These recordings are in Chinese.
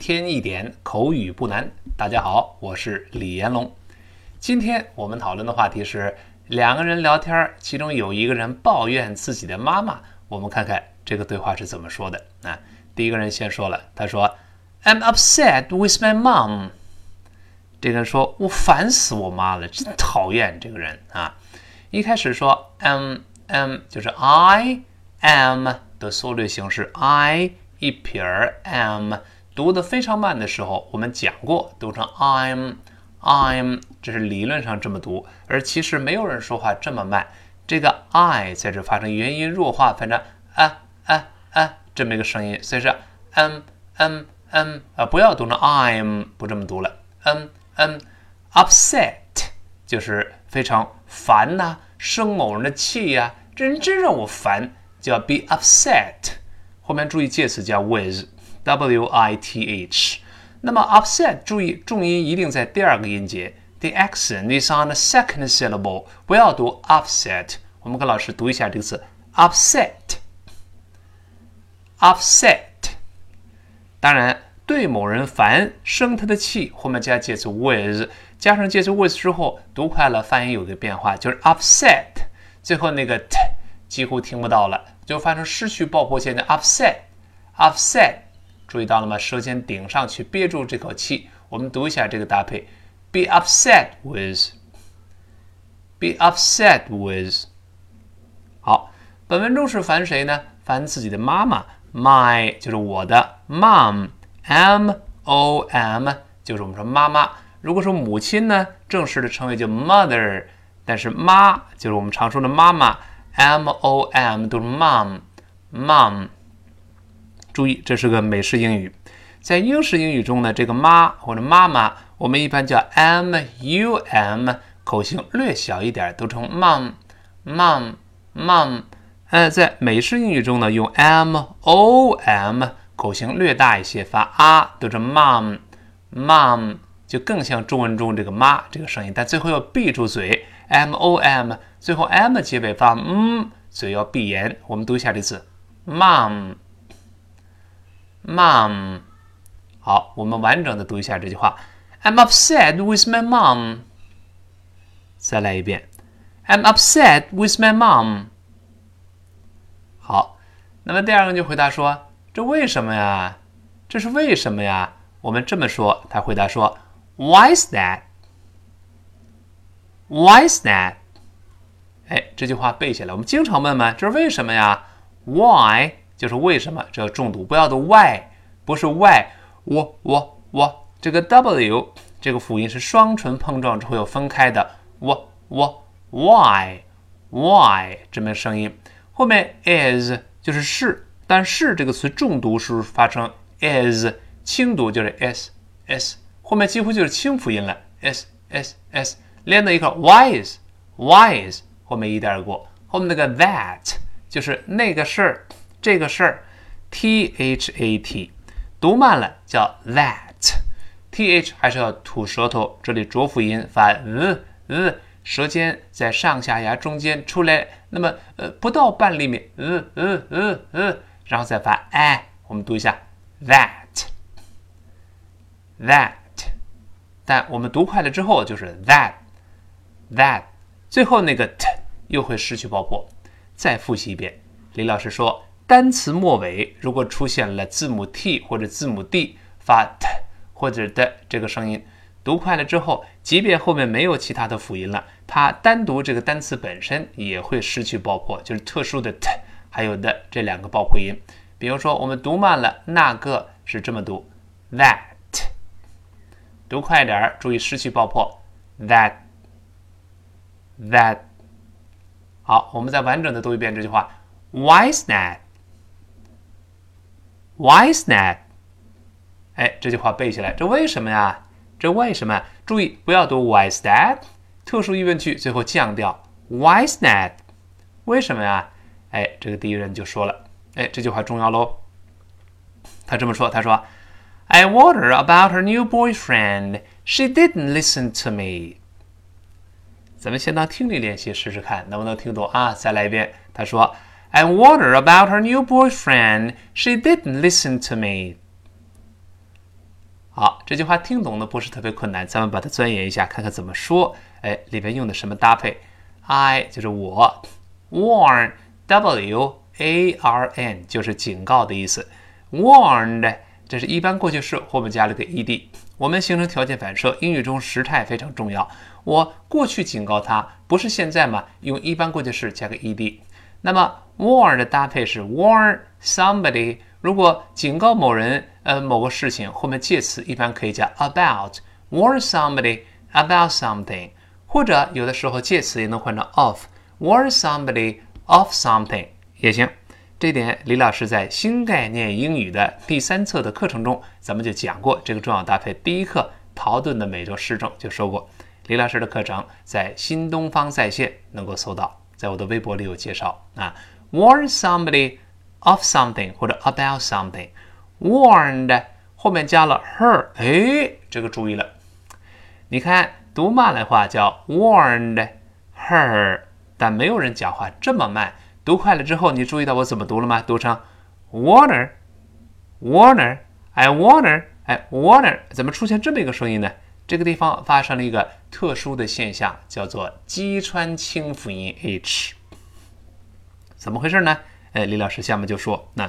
一天一点口语不难。大家好，我是李延龙。今天我们讨论的话题是两个人聊天，其中有一个人抱怨自己的妈妈。我们看看这个对话是怎么说的啊？第一个人先说了，他说：“I'm upset with my mom。”这个人说：“我烦死我妈了，真讨厌这个人啊！”一开始说：“I'm I'm”，就是 “I am” 的缩略形式，I 一撇儿 am。读的非常慢的时候，我们讲过，读成 I'm I'm，这是理论上这么读，而其实没有人说话这么慢。这个 I 在这发生元音弱化，反正啊啊啊这么一个声音，所以是 m m m 啊，不要读成 I'm，不这么读了。um um upset 就是非常烦呐，生某人的气呀，这人真让我烦，叫 be upset。后面注意介词加 with。W i t h，那么 upset，注意重音一定在第二个音节，the accent is on the second syllable，不要读 upset。我们跟老师读一下这个词，upset，upset。当然，对某人烦，生他的气，后面加介词 with，加上介词 with 之后，读快了发音有个变化，就是 upset，最后那个 t 几乎听不到了，就发生失去爆破线的 upset，upset。注意到了吗？舌尖顶上去，憋住这口气。我们读一下这个搭配：be upset with，be upset with。好，本文中是烦谁呢？烦自己的妈妈。My 就是我的 mom，m o m 就是我们说妈妈。如果说母亲呢，正式的称谓叫 mother，但是妈就是我们常说的妈妈，m o m 都是 mom，mom。注意，这是个美式英语。在英式英语中呢，这个妈或者妈妈，我们一般叫 m u m，口型略小一点，读成 mom，mom，mom。呃，在美式英语中呢，用 m o m，口型略大一些，发啊，读成 mom，mom，就更像中文中这个妈这个声音，但最后要闭住嘴，m o m，最后 m 结尾发嗯，嘴要闭严。我们读一下这次 mom。Mom，好，我们完整的读一下这句话。I'm upset with my mom。再来一遍。I'm upset with my mom。好，那么第二个就回答说：“这为什么呀？这是为什么呀？”我们这么说，他回答说：“Why is that? Why is that?” 哎，这句话背下来，我们经常问问，这是为什么呀？Why？就是为什么这要重读？不要读 y 不是 why，我我我，这个 w 这个辅音是双唇碰撞之后要分开的。我我 why why 这么声音，后面 is 就是是，但是这个词重读是发成 is，轻读就是 s s，后面几乎就是轻辅音了 s s s，连在一块 wise wise，后面一带而过，后面那个 that 就是那个事儿。这个事儿，t h a t，读慢了叫 that，t h 还是要吐舌头，这里浊辅音发嗯嗯舌尖在上下牙中间出来，那么呃不到半厘米嗯嗯嗯嗯然后再发 i，我们读一下 that that，但我们读快了之后就是 that that，最后那个 t 又会失去爆破。再复习一遍，李老师说。单词末尾如果出现了字母 t 或者字母 d，发 t 或者的这个声音，读快了之后，即便后面没有其他的辅音了，它单独这个单词本身也会失去爆破，就是特殊的 t 还有的这两个爆破音。比如说我们读慢了，那个是这么读 that，读快点儿，注意失去爆破 that that。好，我们再完整的读一遍这句话，Why is Why is that？哎，这句话背起来，这为什么呀？这为什么？注意不要读 Why is that？特殊疑问句最后降调。Why is that？为什么呀？哎，这个第一人就说了，哎，这句话重要喽。他这么说，他说，I warned her about her new boyfriend. She didn't listen to me. 咱们先当听力练习试试看，能不能听懂啊？再来一遍。他说。And wonder about her new boyfriend. She didn't listen to me. 好，这句话听懂的不是特别困难，咱们把它钻研一下，看看怎么说。哎，里边用的什么搭配？I 就是我，warn，W A R N 就是警告的意思。Warned，这是一般过去式，后面加了个 ed。我们形成条件反射，英语中时态非常重要。我过去警告他，不是现在吗？用一般过去式加个 ed。那么 warn 的搭配是 warn somebody。如果警告某人，呃，某个事情，后面介词一般可以加 about，warn somebody about something。或者有的时候介词也能换成 of，warn somebody of something 也行。这点李老师在新概念英语的第三册的课程中，咱们就讲过这个重要搭配。第一课陶顿的每周诗政就说过，李老师的课程在新东方在线能够搜到，在我的微博里有介绍啊。Warn somebody of something 或者 about something，warned 后面加了 her，哎，这个注意了，你看读慢的话叫 warned her，但没有人讲话这么慢。读快了之后，你注意到我怎么读了吗？读成 water，water，I water，哎，water 怎么出现这么一个声音呢？这个地方发生了一个特殊的现象，叫做击穿清辅音 h。怎么回事呢？哎，李老师下面就说，那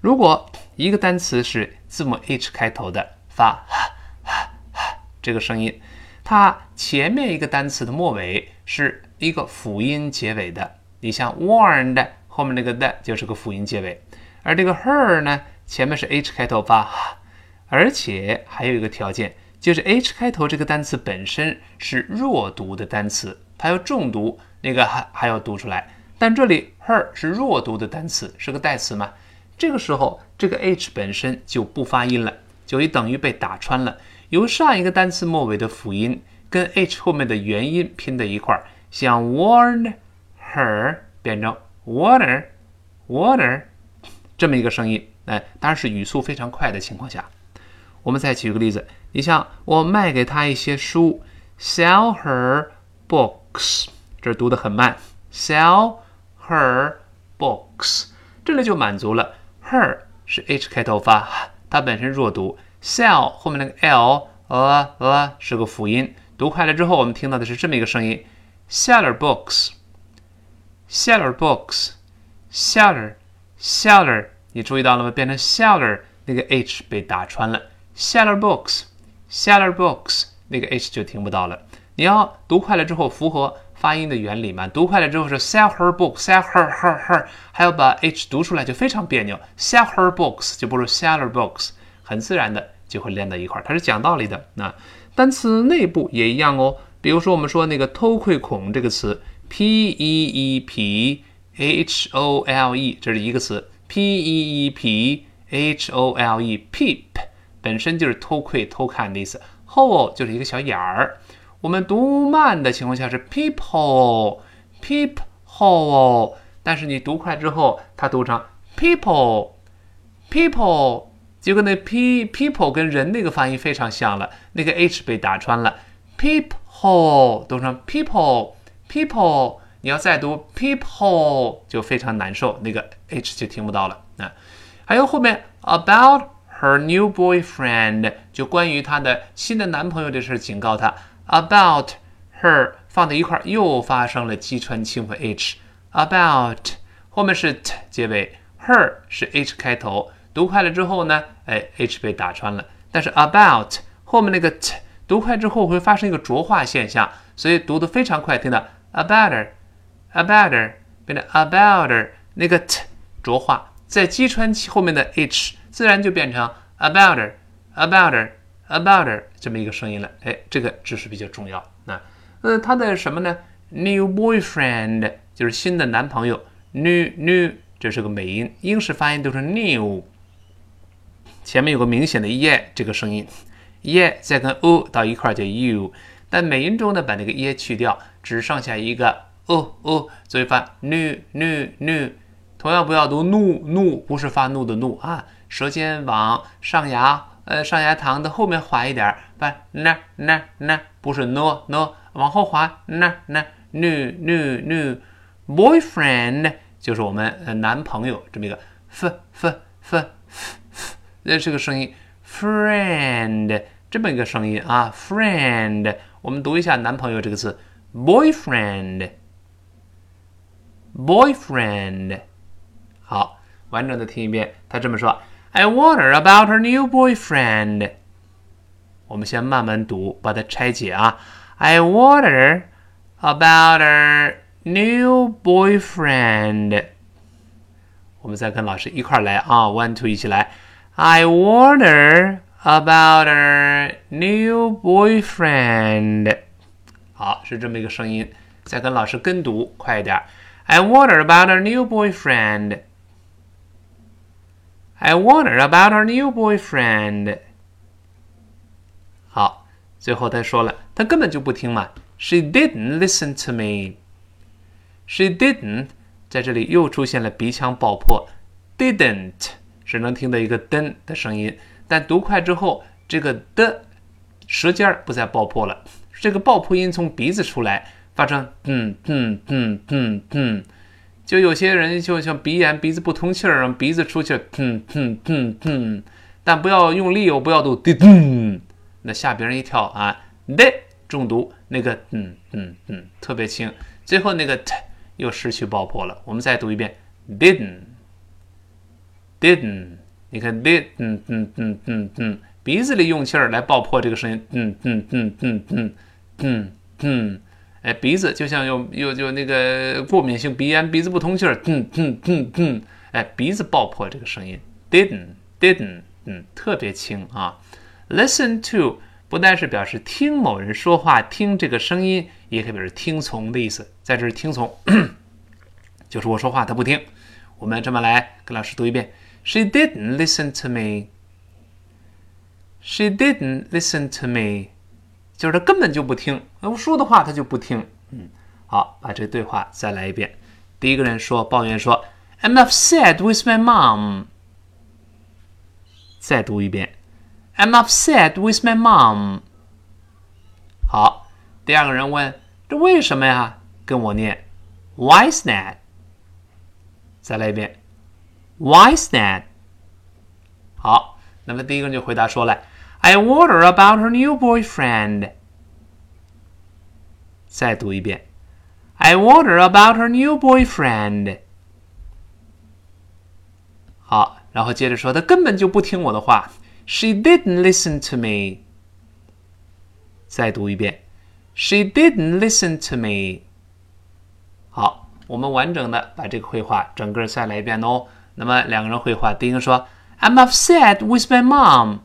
如果一个单词是字母 h 开头的，发哈哈哈这个声音，它前面一个单词的末尾是一个辅音结尾的。你像 warned 后面那个的就是个辅音结尾，而这个 her 呢，前面是 h 开头发，而且还有一个条件，就是 h 开头这个单词本身是弱读的单词，它要重读，那个还还要读出来。但这里 her 是弱读的单词，是个代词嘛？这个时候这个 h 本身就不发音了，就一等于被打穿了，由上一个单词末尾的辅音跟 h 后面的元音拼在一块儿，像 warned。her 变成 water water 这么一个声音，哎，当然是语速非常快的情况下。我们再举个例子，你像我卖给他一些书，sell her books，这读得很慢，sell her books，这里就满足了。her 是 h 开头发，它本身弱读，sell 后面那个 l 呃呃是个辅音，读快了之后，我们听到的是这么一个声音，seller books。Seller books, seller, seller，你注意到了吗？变成 seller，那个 h 被打穿了。Seller books, seller books，那个 h 就听不到了。你要读快了之后，符合发音的原理嘛？读快了之后是 sell her book, sell her her her，还要把 h 读出来就非常别扭。Sell her books 就不如 seller books，很自然的就会连在一块儿。它是讲道理的。那单词内部也一样哦。比如说我们说那个偷窥孔这个词。P E E P H O L E，这是一个词。P E E P H O L E，peep 本身就是偷窥、偷看的意思。hole 就是一个小眼儿。我们读慢的情况下是 people，peep hole，但是你读快之后，它读成 people，people，就跟那 p people 跟人那个发音非常像了，那个 h 被打穿了，peep hole 读成 people。People，你要再读 people 就非常难受，那个 h 就听不到了啊。还有后面 about her new boyfriend，就关于她的新的男朋友的事，警告她 about her 放在一块儿又发生了击穿清辅 h。about 后面是 t 结尾，her 是 h 开头，读快了之后呢，哎 h 被打穿了。但是 about 后面那个 t 读快之后会发生一个浊化现象，所以读得非常快，听到。Abouter，abouter 变成 abouter，那个 t 浊化，在击穿后面的 h，自然就变成 abouter，abouter，abouter 这么一个声音了。哎，这个知识比较重要。那，呃，它的什么呢？New boyfriend 就是新的男朋友。New new 这是个美音，英式发音都是 new，前面有个明显的 e 这个声音，e 再跟 o 到一块儿叫 you。但美音中呢，把那个 e 去掉，只剩下一个 o o，所以发 new new new。同样不要读怒怒，不是发怒的怒啊，舌尖往上牙呃上牙膛的后面滑一点，发 n n n，不是 no no，往后滑那那 new new new，boyfriend 就是我们男朋友这么一个 f f f f，呃这个声音。friend 这么一个声音啊，friend。我们读一下男朋友这个词，boyfriend，boyfriend。好，完整的听一遍，他这么说 ：I wonder about her new boyfriend。我们先慢慢读，把它拆解啊。I wonder about her new boyfriend。我们再跟老师一块来啊，one two 一起来。I wonder about her new boyfriend。好，是这么一个声音。再跟老师跟读，快一点。I wonder about her new boyfriend。 I wonder about her new boyfriend。好，最后他说了，他根本就不听嘛。She didn't listen to me. She didn't，在这里又出现了鼻腔爆破。Didn't 只能听到一个噔的声音，但读快之后，这个的舌尖不再爆破了，这个爆破音从鼻子出来，发成嗯嗯嗯嗯嗯。就有些人就像鼻炎，鼻子不通气儿，鼻子出去嗯嗯嗯嗯，但不要用力哦，不要读滴咚。那吓别人一跳啊！的中毒，那个嗯嗯嗯特别轻，最后那个 t 又失去爆破了。我们再读一遍，didn't，didn't，你看 did，嗯嗯嗯嗯嗯，鼻子里用气儿来爆破这个声音，嗯嗯嗯嗯嗯嗯嗯，哎，鼻子就像有有有那个过敏性鼻炎，鼻子不通气儿，嗯嗯嗯嗯，哎，鼻子爆破这个声音，didn't，didn't，嗯，特别轻啊。Listen to 不但是表示听某人说话，听这个声音，也可以表示听从的意思。在这是听从，就是我说话他不听。我们这么来跟老师读一遍：She didn't listen to me. She didn't listen to me. 就是他根本就不听，我说的话他就不听。嗯，好，把这对话再来一遍。第一个人说抱怨说：“I'm upset with my mom.” 再读一遍。I'm upset with my mom。好，第二个人问：“这为什么呀？”跟我念：“Why is that？” 再来一遍：“Why is that？” 好，那么第一个人就回答说了 ：“I wonder about her new boyfriend。”再读一遍：“I wonder about her new boyfriend。”好，然后接着说：“他根本就不听我的话。” She didn't listen to me。再读一遍，She didn't listen to me。好，我们完整的把这个绘画整个再来一遍哦。那么两个人绘画，第一个说：“I'm upset with my mom.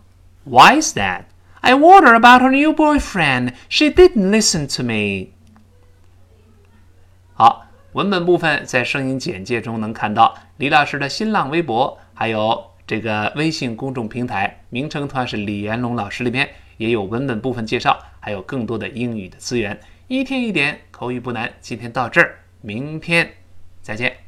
Why is that? I wonder about her new boyfriend. She didn't listen to me.” 好，文本部分在声音简介中能看到李老师的新浪微博，还有。这个微信公众平台名称同样是李延龙老师里边也有文本部分介绍，还有更多的英语的资源。一天一点口语不难，今天到这儿，明天再见。